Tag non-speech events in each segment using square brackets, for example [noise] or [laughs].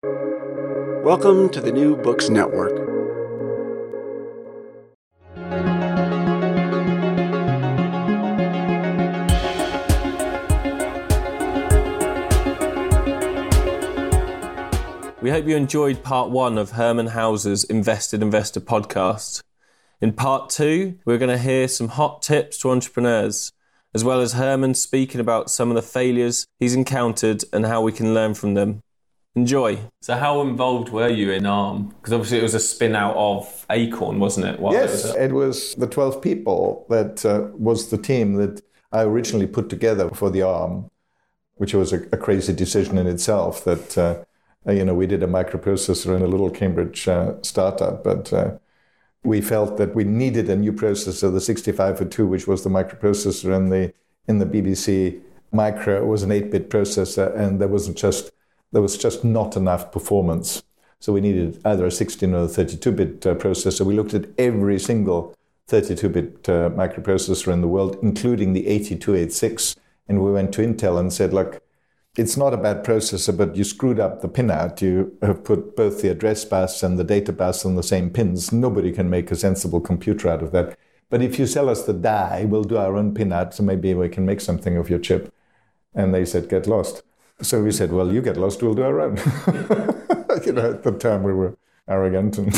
Welcome to the New Books Network. We hope you enjoyed part one of Herman Hauser's Invested Investor podcast. In part two, we're going to hear some hot tips to entrepreneurs, as well as Herman speaking about some of the failures he's encountered and how we can learn from them. Enjoy. So, how involved were you in ARM? Because obviously it was a spin out of Acorn, wasn't it? While yes, it was, it was, the 12 people that uh, was the team that I originally put together for the ARM, which was a, a crazy decision in itself that, uh, you know, we did a microprocessor in a little Cambridge uh, startup, but uh, we felt that we needed a new processor, the 6502, which was the microprocessor in the, in the BBC Micro. It was an 8-bit processor, and there wasn't just there was just not enough performance. So we needed either a 16 or a 32 bit uh, processor. We looked at every single 32 bit uh, microprocessor in the world, including the 8286. And we went to Intel and said, look, it's not a bad processor, but you screwed up the pinout. You have put both the address bus and the data bus on the same pins. Nobody can make a sensible computer out of that. But if you sell us the die, we'll do our own pinout, so maybe we can make something of your chip. And they said, get lost. So we said, well, you get lost, we'll do our own. [laughs] you know, at the time we were arrogant and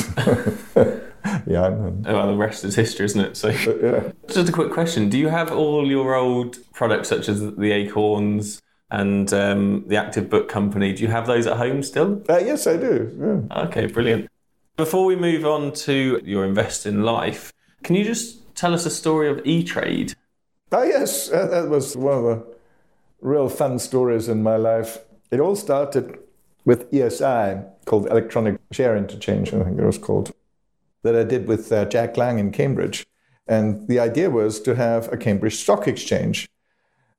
[laughs] young. And, well, the rest is history, isn't it? So, yeah. Just a quick question: Do you have all your old products, such as the Acorns and um, the Active Book Company? Do you have those at home still? Uh, yes, I do. Yeah. Okay, brilliant. Before we move on to your invest in life, can you just tell us a story of E Trade? Oh yes, uh, that was one of the real fun stories in my life. It all started with ESI, called Electronic Share Interchange, I think it was called, that I did with uh, Jack Lang in Cambridge. And the idea was to have a Cambridge Stock Exchange.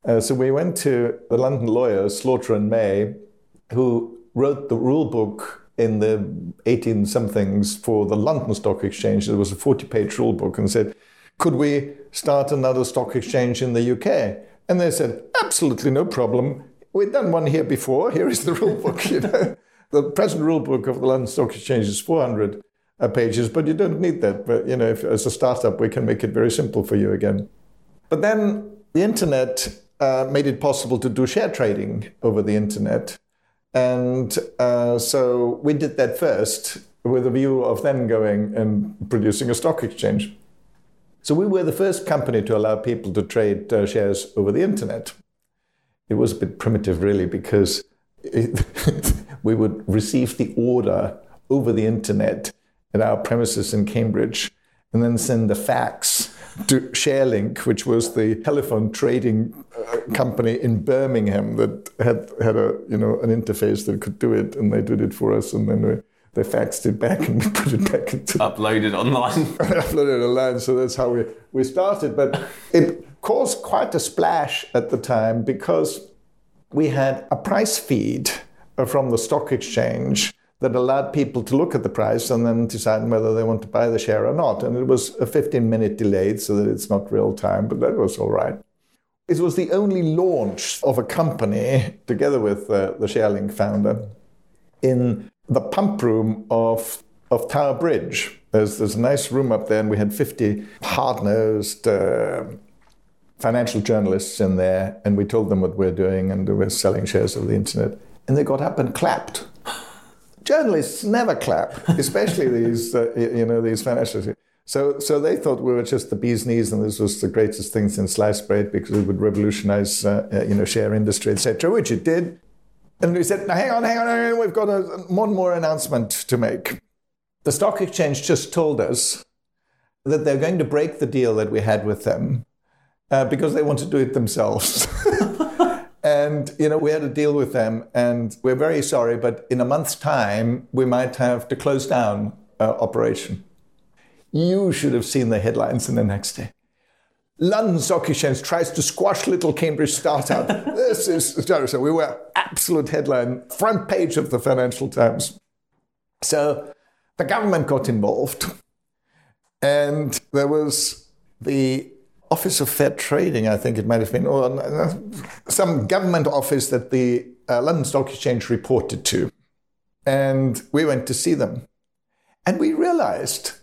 Uh, so we went to the London lawyers, Slaughter and May, who wrote the rule book in the 18 somethings for the London Stock Exchange. There was a 40 page rule book and said, could we start another stock exchange in the UK? And they said, absolutely no problem. We've done one here before. Here is the rule book. [laughs] You know? the present rule book of the London Stock Exchange is 400 uh, pages, but you don't need that. But you know, if, as a startup, we can make it very simple for you again. But then the internet uh, made it possible to do share trading over the internet. And uh, so we did that first with a view of then going and producing a stock exchange. So we were the first company to allow people to trade uh, shares over the internet. It was a bit primitive, really, because it, [laughs] we would receive the order over the internet at our premises in Cambridge and then send the fax to ShareLink, which was the telephone trading uh, company in Birmingham that had had a you know an interface that could do it, and they did it for us, and then we they faxed it back and we [laughs] put it back into uploaded online. [laughs] uploaded online. So that's how we, we started. But it caused quite a splash at the time because we had a price feed from the stock exchange that allowed people to look at the price and then decide whether they want to buy the share or not. And it was a 15 minute delay so that it's not real time, but that was all right. It was the only launch of a company together with uh, the ShareLink founder in the pump room of, of Tower Bridge. There's, there's a nice room up there, and we had 50 hard nosed uh, financial journalists in there, and we told them what we're doing, and we're selling shares of the internet. And they got up and clapped. Journalists never clap, especially [laughs] these, uh, you know, these financial. So, so they thought we were just the bee's knees, and this was the greatest thing since sliced bread because it would revolutionize, uh, uh you know, share industry, etc., which it did. And we said, hang on, hang on, hang on, we've got a, one more announcement to make. The stock exchange just told us that they're going to break the deal that we had with them uh, because they want to do it themselves. [laughs] and, you know, we had a deal with them and we're very sorry, but in a month's time, we might have to close down uh, operation. You should have seen the headlines in the next day. London Stock Exchange tries to squash little Cambridge startup. [laughs] this is so we were absolute headline, front page of the Financial Times. So the government got involved, and there was the Office of Fair Trading, I think it might have been, or uh, some government office that the uh, London Stock Exchange reported to. And we went to see them. And we realized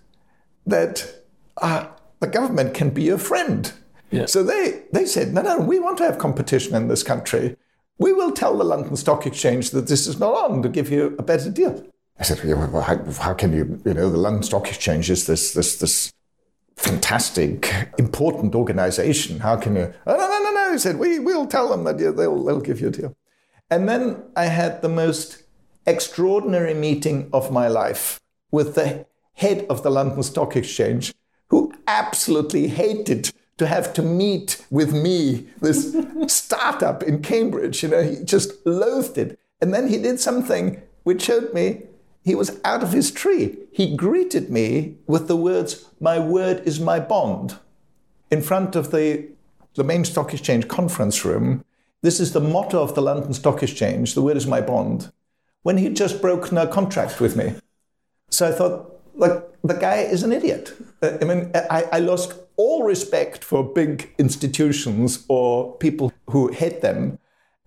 that uh, the government can be your friend. Yeah. So they, they said, no, no, we want to have competition in this country. We will tell the London Stock Exchange that this is not on to give you a better deal. I said, well, how, how can you, you know, the London Stock Exchange is this, this, this fantastic, important organization. How can you? Oh, no, no, no, no. He said, we, we'll tell them that they'll, they'll give you a deal. And then I had the most extraordinary meeting of my life with the head of the London Stock Exchange, absolutely hated to have to meet with me, this [laughs] startup in Cambridge. You know, he just loathed it. And then he did something which showed me he was out of his tree. He greeted me with the words, My word is my bond, in front of the, the main stock exchange conference room. This is the motto of the London Stock Exchange the word is my bond, when he'd just broken a contract with me. So I thought, look, the guy is an idiot. Uh, I mean, I, I lost all respect for big institutions or people who hate them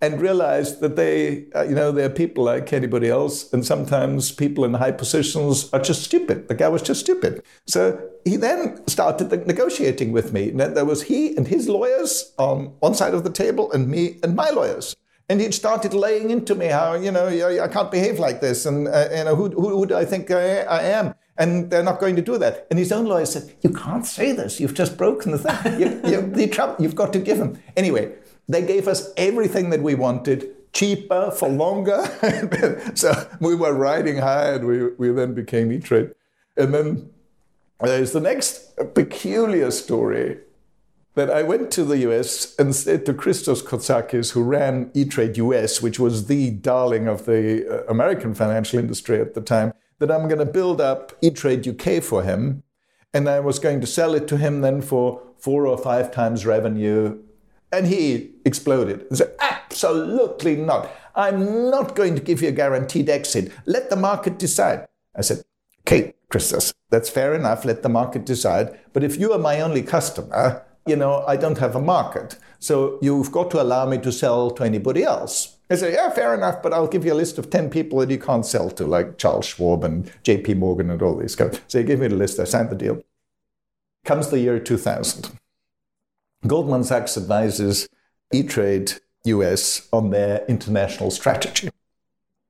and realized that they, uh, you know, they're people like anybody else, and sometimes people in high positions are just stupid. The guy was just stupid. So he then started negotiating with me. And there was he and his lawyers on one side of the table, and me and my lawyers. And he started laying into me how, you know, I can't behave like this, and uh, you know, who, who, who do I think I, I am? And they're not going to do that. And his own lawyer said, "You can't say this. You've just broken the thing. You, you, the you've got to give him." Anyway, they gave us everything that we wanted, cheaper for longer. [laughs] so we were riding high, and we, we then became E-Trade. And then there's the next peculiar story that I went to the US and said to Christos Cotsakos, who ran E-Trade US, which was the darling of the uh, American financial industry at the time, that I'm going to build up E-Trade UK for him. And I was going to sell it to him then for four or five times revenue and he exploded and said, Absolutely not. I'm not going to give you a guaranteed exit. Let the market decide. I said, Okay, Christos, that's fair enough. Let the market decide. But if you are my only customer, you know, I don't have a market. So you've got to allow me to sell to anybody else. I said, yeah, fair enough, but I'll give you a list of 10 people that you can't sell to, like Charles Schwab and JP Morgan and all these guys. So he gave me the list, I signed the deal. Comes the year 2000. Goldman Sachs advises E-Trade US on their international strategy.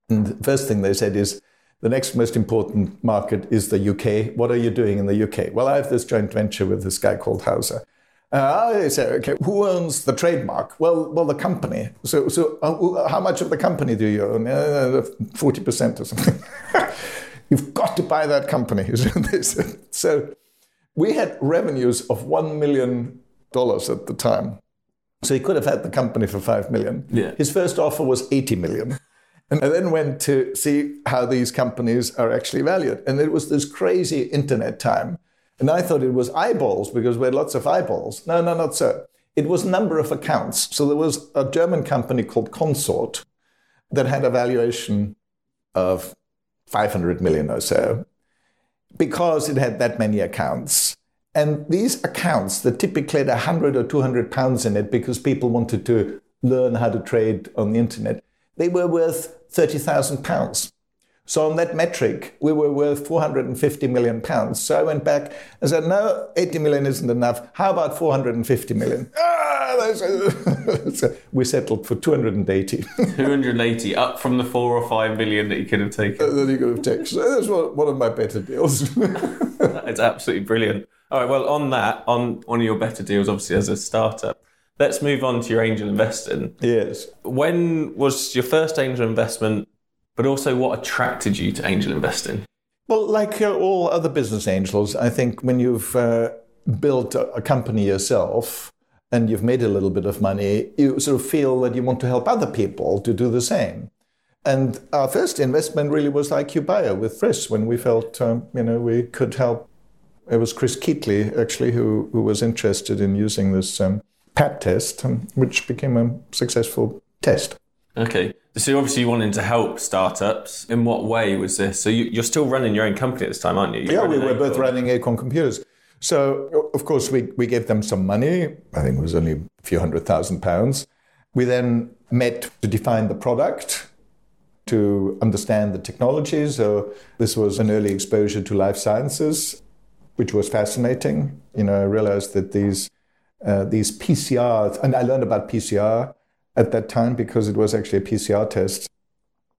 And the first thing they said is, the next most important market is the UK. What are you doing in the UK? Well, I have this joint venture with this guy called Hauser. Uh, I say, okay, who owns the trademark? Well, well, the company. So, so uh, how much of the company do you own? Uh, forty uh, percent or something. [laughs] You've got to buy that company. [laughs] so, we had revenues of one million dollars at the time. So he could have had the company for five million. Yeah. His first offer was 80 million. And I then went to see how these companies are actually valued. And it was this crazy internet time. And I thought it was eyeballs because we had lots of eyeballs. No, no, not so. It was number of accounts. So there was a German company called Consors that had a valuation of 500 million or so because it had that many accounts. And these accounts that typically had 100 or 200 pounds in it because people wanted to learn how to trade on the internet, they were worth 30,000 pounds. So on that metric, we were worth 450 million pounds. So I went back and said, no, 80 million isn't enough. How about 450 million? [laughs] Ah, [laughs] so we settled for 280. [laughs] 280, up from the four or five million that you could have taken. That you could have taken. So that's one of my better deals. it's absolutely brilliant. All right. Well, on that, on one of your better deals, obviously as a startup, let's move on to your angel investing. Yes. When was your first angel investment? But also, what attracted you to angel investing? Well, like uh, all other business angels, I think when you've uh, built a, a company yourself and you've made a little bit of money, you sort of feel that you want to help other people to do the same. And our first investment really was like IQ with Chris when we felt, um, you know, we could help it was Chris Keatley, actually, who, who was interested in using this um, PAT test, um, which became a successful test. Okay. So obviously you wanted to help startups. In what way was this? So you, are still running your own company at this time, aren't you? You're yeah, we were both running Acorn Computers. So of course we, we gave them some money. I think it was only a few hundred thousand pounds. We then met to define the product to understand the technology. So this was an early exposure to life sciences, which was fascinating. You know, I realized that these uh, these PCR, and I learned about PCR at that time because it was actually a PCR test,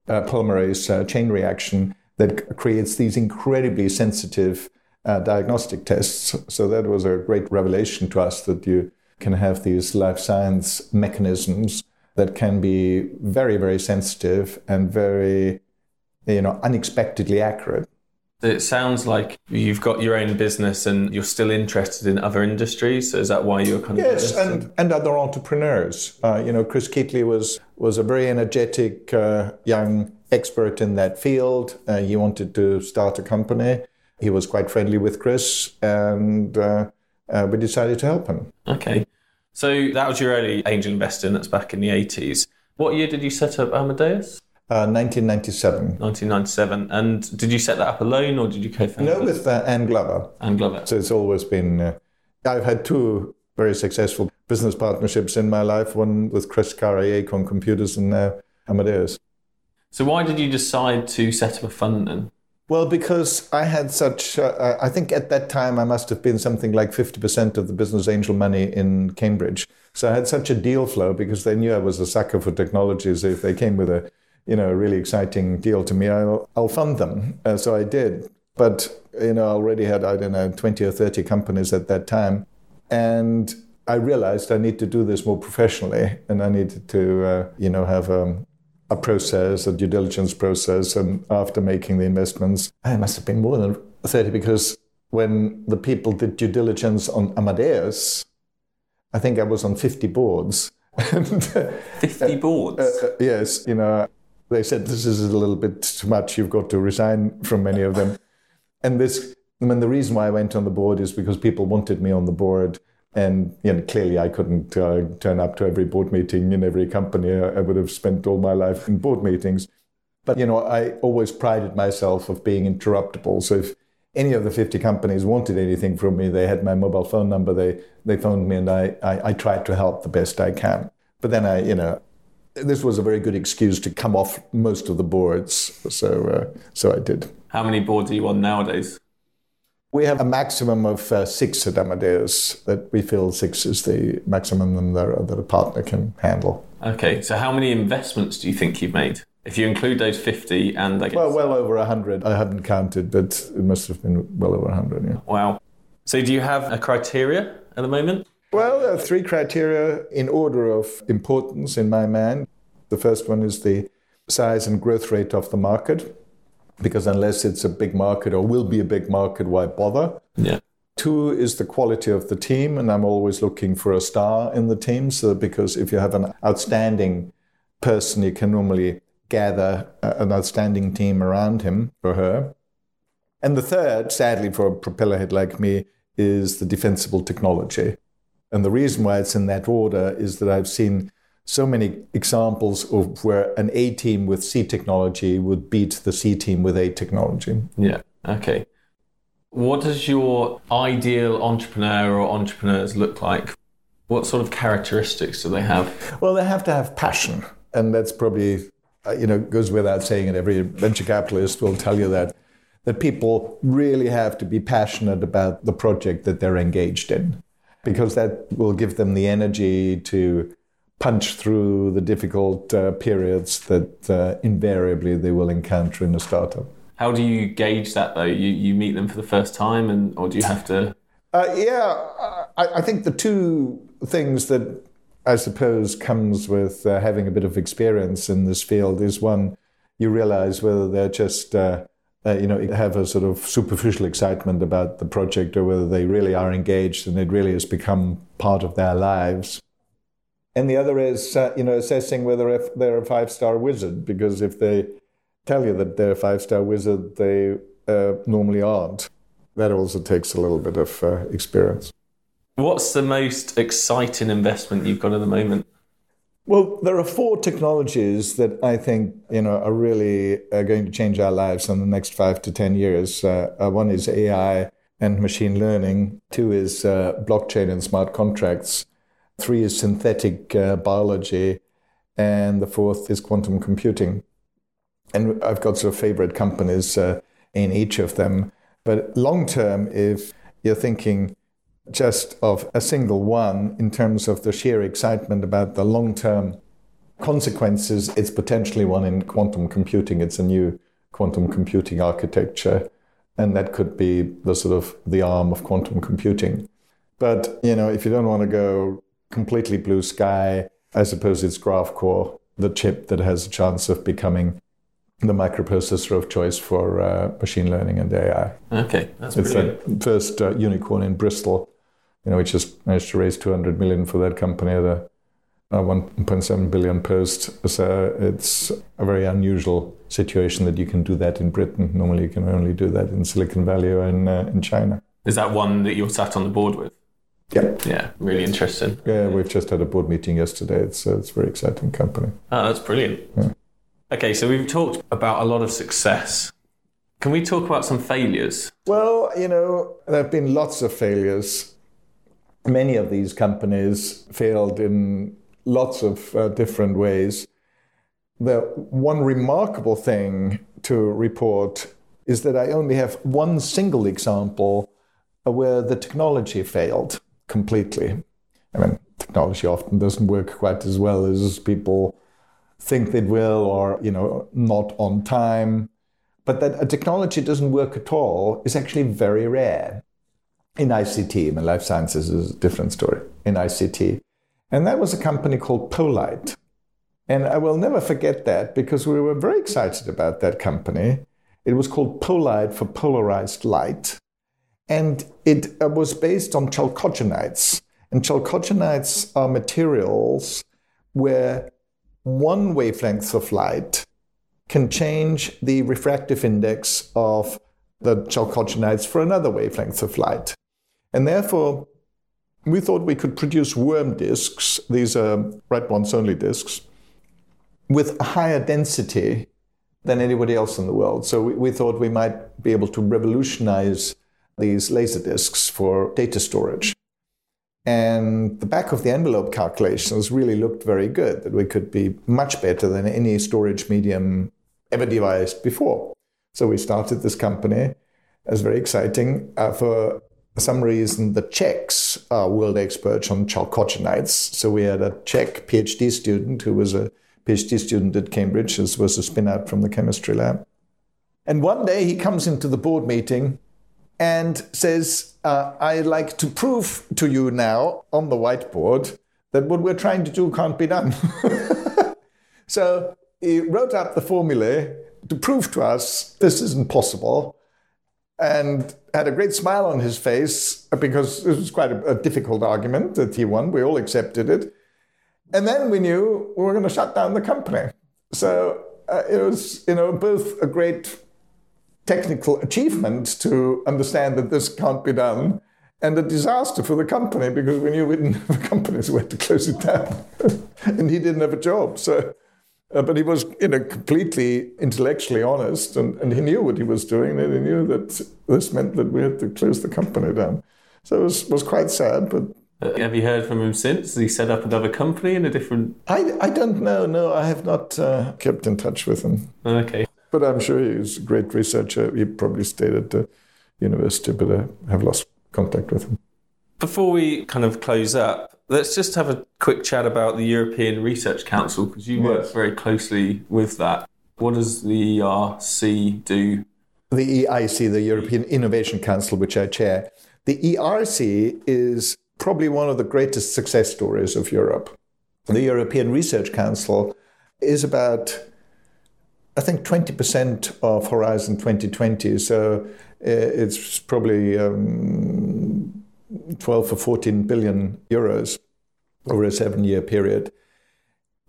uh, polymerase uh, chain reaction that creates these incredibly sensitive uh, diagnostic tests. So that was a great revelation to us that you can have these life science mechanisms that can be very, very sensitive and very, you know, unexpectedly accurate. It sounds like you've got your own business and you're still interested in other industries. Is that why you're kind of yes, and, and other entrepreneurs. Uh, you know, Chris Keatley was was a very energetic uh, young expert in that field. Uh, he wanted to start a company. He was quite friendly with Chris, and uh, uh, we decided to help him. Okay, so that was your early angel investing. That's back in the eighties. What year did you set up Amadeus? 1997. Uh, 1997. And did you set that up alone or did you co-found No, with uh, Anne Glover. Anne Glover. So it's always been. Uh, I've had two very successful business partnerships in my life. One with Chris Curry, Acorn Computers, and now Amadeus. So why did you decide to set up a fund then? Well, because I had such, uh, I think at that time I must have been something like 50% of the business angel money in Cambridge. So I had such a deal flow because they knew I was a sucker for technology. So if they came with a you know, a really exciting deal to me, I'll, I'll fund them. Uh, so I did. But, you know, I already had, I don't know, 20 or 30 companies at that time. And I realized I need to do this more professionally and I needed to, uh, you know, have um, a process, a due diligence process. And after making the investments, I must have been more than 30 because when the people did due diligence on Amadeus, I think I was on 50 boards. [laughs] 50 boards? Uh, uh, yes, you know, they said this is a little bit too much. You've got to resign from many of them. [laughs] and this, I mean, the reason why I went on the board is because people wanted me on the board. And you know, clearly, I couldn't uh, turn up to every board meeting in every company. I would have spent all my life in board meetings. But you know, I always prided myself of being interruptible. So if any of the 50 companies wanted anything from me, they had my mobile phone number. They they phoned me, and I I, I tried to help the best I can. But then I, you know, this was a very good excuse to come off most of the boards. So, uh, so I did. How many boards are you on nowadays? We have a maximum of uh, six at Amadeus. That we feel six is the maximum that, that a partner can handle. Okay, so how many investments do you think you've made? If you include those 50 and I guess... Well, well over 100. I haven't counted, but it must have been well over 100, yeah. Wow. So do you have a criteria at the moment? Well, there are three criteria in order of importance in my mind. The first one is the size and growth rate of the market, because unless it's a big market or will be a big market, why bother? Yeah. Two is the quality of the team, and I'm always looking for a star in the team. So, because if you have an outstanding person, you can normally gather uh, an outstanding team around him or her. And the third, sadly for a propeller head like me, is the defensible technology. And the reason why it's in that order is that I've seen so many examples of where an A team with C technology would beat the C team with A technology. Yeah. Okay. What does your ideal entrepreneur or entrepreneurs look like? What sort of characteristics do they have? Well, they have to have passion. And that's probably, uh, you know, goes without saying, and every venture capitalist will tell you that, that people really have to be passionate about the project that they're engaged in because that will give them the energy to punch through the difficult uh, periods that uh, invariably they will encounter in a startup. How do you gauge that though? You, you meet them for the first time, and or do you have to? Uh, yeah, I, I, think the two things that I suppose comes with uh, having a bit of experience in this field is one, you realize whether they're just uh, you know, have a sort of superficial excitement about the project or whether they really are engaged and it really has become part of their lives. And the other is, uh, you know, assessing whether they're a five star wizard, because if they tell you that they're a five star wizard, they uh, normally aren't. That also takes a little bit of uh, experience. What's the most exciting investment you've got at the moment? Well, there are four technologies that I think you know are really uh, going to change our lives in the next five to ten years. Uh, uh, one is AI and machine learning. Two is uh, blockchain and smart contracts. Three is synthetic uh, biology, and the fourth is quantum computing. And I've got sort of favorite companies uh, in each of them. But long term, if you're thinking just of a single one in terms of the sheer excitement about the long term consequences, it's potentially one in quantum computing. It's a new quantum computing architecture. And that could be the sort of the arm of quantum computing. But, you know, if you don't want to go completely blue sky, I suppose it's GraphCore, the chip that has a chance of becoming the microprocessor of choice for uh, machine learning and AI. Okay, that's it's brilliant. the first uh, unicorn in Bristol, you know, which just managed to raise 200 million for that company at a, a 1.7 billion post. So it's a very unusual situation that you can do that in Britain. Normally, you can only do that in Silicon Valley or in, uh, in China. Is that one that you're sat on the board with? Yeah. Yeah, really interesting. Yeah, we've just had a board meeting yesterday. It's, uh, it's a very exciting company. Oh, that's brilliant. Yeah. Okay, so we've talked about a lot of success. Can we talk about some failures? Well, you know, there have been lots of failures. Many of these companies failed in lots of uh, different ways. The one remarkable thing to report is that I only have one single example where the technology failed completely. I mean, technology often doesn't work quite as well as people think it will or, you know, not on time. But that a technology doesn't work at all is actually very rare. In ICT, in life sciences is a different story. In ICT. And that was a company called Polite. And I will never forget that because we were very excited about that company. It was called Polite for polarized light. And it uh, was based on chalcogenides. And chalcogenides are materials where one wavelength of light can change the refractive index of the chalcogenides for another wavelength of light. And therefore, we thought we could produce worm disks, these are Rad-Once only disks, with a higher density than anybody else in the world. So we, we thought we might be able to revolutionize these laser disks for data storage. And the back of the envelope calculations really looked very good, that we could be much better than any storage medium ever devised before. So we started this company. It was very exciting. Uh, for some reason, the Czechs are world experts on chalcogenides. So we had a Czech PhD student who was a PhD student at Cambridge. This was a spin out from the chemistry lab. And one day he comes into the board meeting and says, uh, I like to prove to you now on the whiteboard that what we're trying to do can't be done. [laughs] so he wrote up the formulae to prove to us this isn't possible and had a great smile on his face because it was quite a, a difficult argument that he won. We all accepted it. And then we knew we were going to shut down the company. So uh, it was, you know, both a great technical achievement to understand that this can't be done and a disaster for the company because we knew we didn't [laughs] have a company, so we had to close it down. [laughs] and he didn't have a job. So, uh, but he was, you know, completely intellectually honest and, and he knew what he was doing and he knew that this meant that we had to close the company down. So it was, was quite sad, but Uh, have you heard from him since? Has he set up another company in a different? I, I don't know. No, I have not uh, kept in touch with him. Okay. But I'm sure he's a great researcher. He probably stayed at the university, but I have lost contact with him. Before we kind of close up, let's just have a quick chat about the European Research Council because you work very closely with that. What does the ERC do? The EIC, the European Innovation Council, which I chair, the ERC is probably one of the greatest success stories of Europe. The European Research Council is about, I think, 20% of Horizon 2020. So uh, it's probably um, 12 or 14 billion euros over a seven year period.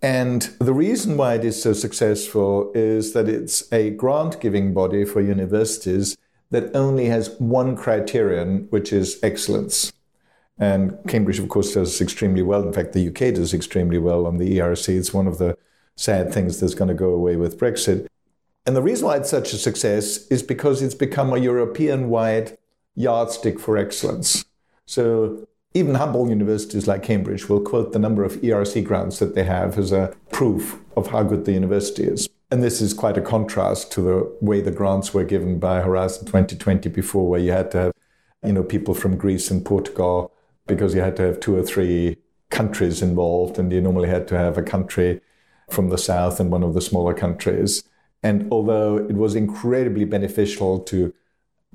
And the reason why it is so successful is that it's a grant giving body for universities that only has one criterion, which is excellence. And Cambridge, of course, does extremely well. In fact, the UK does extremely well on the ERC. It's one of the sad things that's going to go away with Brexit. And the reason why it's such a success is because it's become a European wide yardstick for excellence. So even humble universities like Cambridge will quote the number of ERC grants that they have as a proof of how good the university is. And this is quite a contrast to the way the grants were given by Horizon 2020 before, where you had to have, you know, people from Greece and Portugal because you had to have two or three countries involved, and you normally had to have a country from the south and one of the smaller countries. And although it was incredibly beneficial to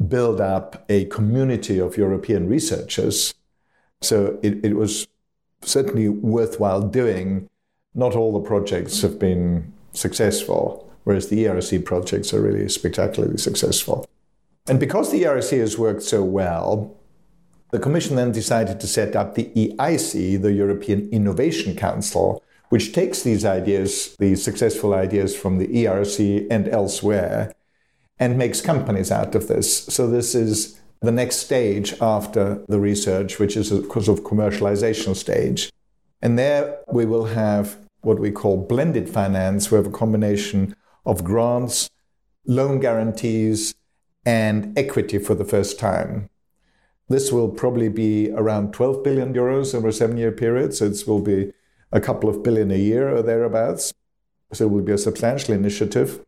build up a community of European researchers, so it, it was certainly worthwhile doing. Not all the projects have been successful, whereas the ERC projects are really spectacularly successful. And because the ERC has worked so well, the Commission then decided to set up the EIC, the European Innovation Council, which takes these ideas, these successful ideas from the ERC and elsewhere, and makes companies out of this. So this is the next stage after the research, which is a sort of commercialization stage. And there we will have what we call blended finance. We have a combination of grants, loan guarantees, and equity for the first time. This will probably be around 12 billion euros over a seven year period. So it will be a couple of billion a year or thereabouts. So it will be a substantial initiative.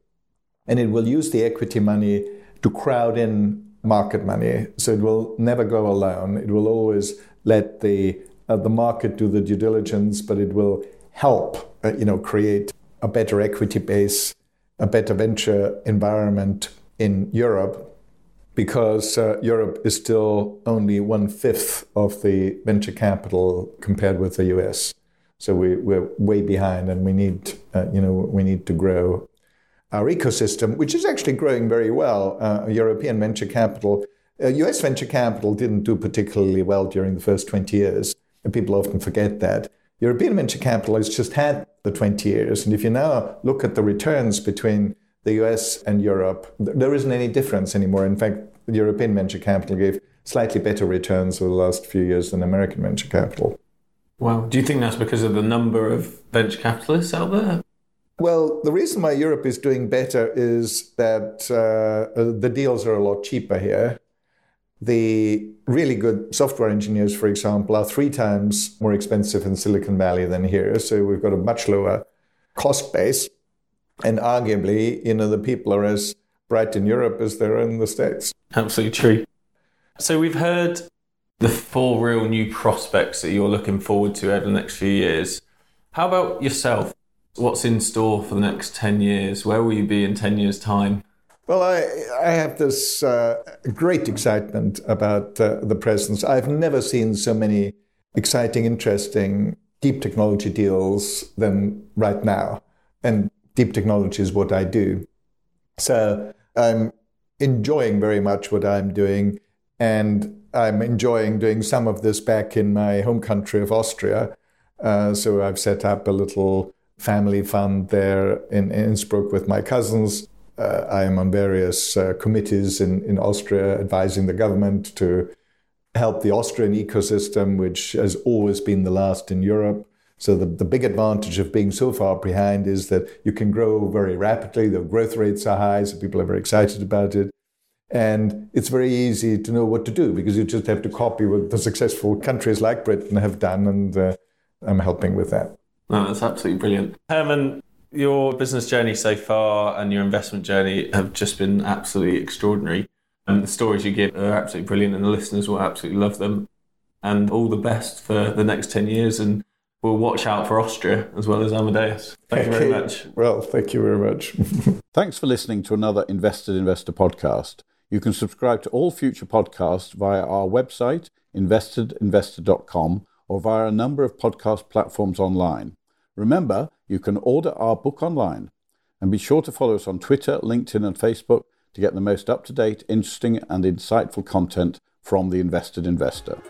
And it will use the equity money to crowd in market money. So it will never go alone. It will always let the uh, the market do the due diligence, but it will help uh, you know create a better equity base, a better venture environment in Europe, because uh, Europe is still only one fifth of the venture capital compared with the US. So we, we're way behind, and we need uh, you know we need to grow our ecosystem, which is actually growing very well. Uh, European venture capital, uh, US venture capital didn't do particularly well during the first 20 years. And people often forget that. European venture capital has just had the 20 years. And if you now look at the returns between the US and Europe, there isn't any difference anymore. In fact, European venture capital gave slightly better returns over the last few years than American venture capital. Wow. Do you think that's because of the number of venture capitalists out there? Well, the reason why Europe is doing better is that uh, uh, the deals are a lot cheaper here. The really good software engineers, for example, are three times more expensive in Silicon Valley than here. So we've got a much lower cost base. And arguably, you know, the people are as bright in Europe as they're in the States. Absolutely true. So we've heard the four real new prospects that you're looking forward to over the next few years. How about yourself? What's in store for the next 10 years? Where will you be in 10 years' time? Well, I, I have this uh, great excitement about uh, the presence. I've never seen so many exciting, interesting deep technology deals than right now. And deep technology is what I do. So I'm enjoying very much what I'm doing. And I'm enjoying doing some of this back in my home country of Austria. Uh, so I've set up a little family fund there in, Innsbruck with my cousins. Uh, I am on various uh, committees in, in Austria advising the government to help the Austrian ecosystem, which has always been the last in Europe. So the, the big advantage of being so far behind is that you can grow very rapidly. The growth rates are high, so people are very excited about it. And it's very easy to know what to do because you just have to copy what the successful countries like Britain have done, and uh, I'm helping with that. No, that's absolutely brilliant. Herman, your business journey so far and your investment journey have just been absolutely extraordinary. And the stories you give are absolutely brilliant, and the listeners will absolutely love them. And all the best for the next 10 years. And we'll watch out for Austria as well as Amadeus. Thank you very much. Well, thank you very much. [laughs] Thanks for listening to another Invested Investor podcast. You can subscribe to all future podcasts via our website, investedinvestor.com, or via a number of podcast platforms online. Remember, you can order our book online. And be sure to follow us on Twitter, LinkedIn, and Facebook to get the most up to date, interesting, and insightful content from the invested investor.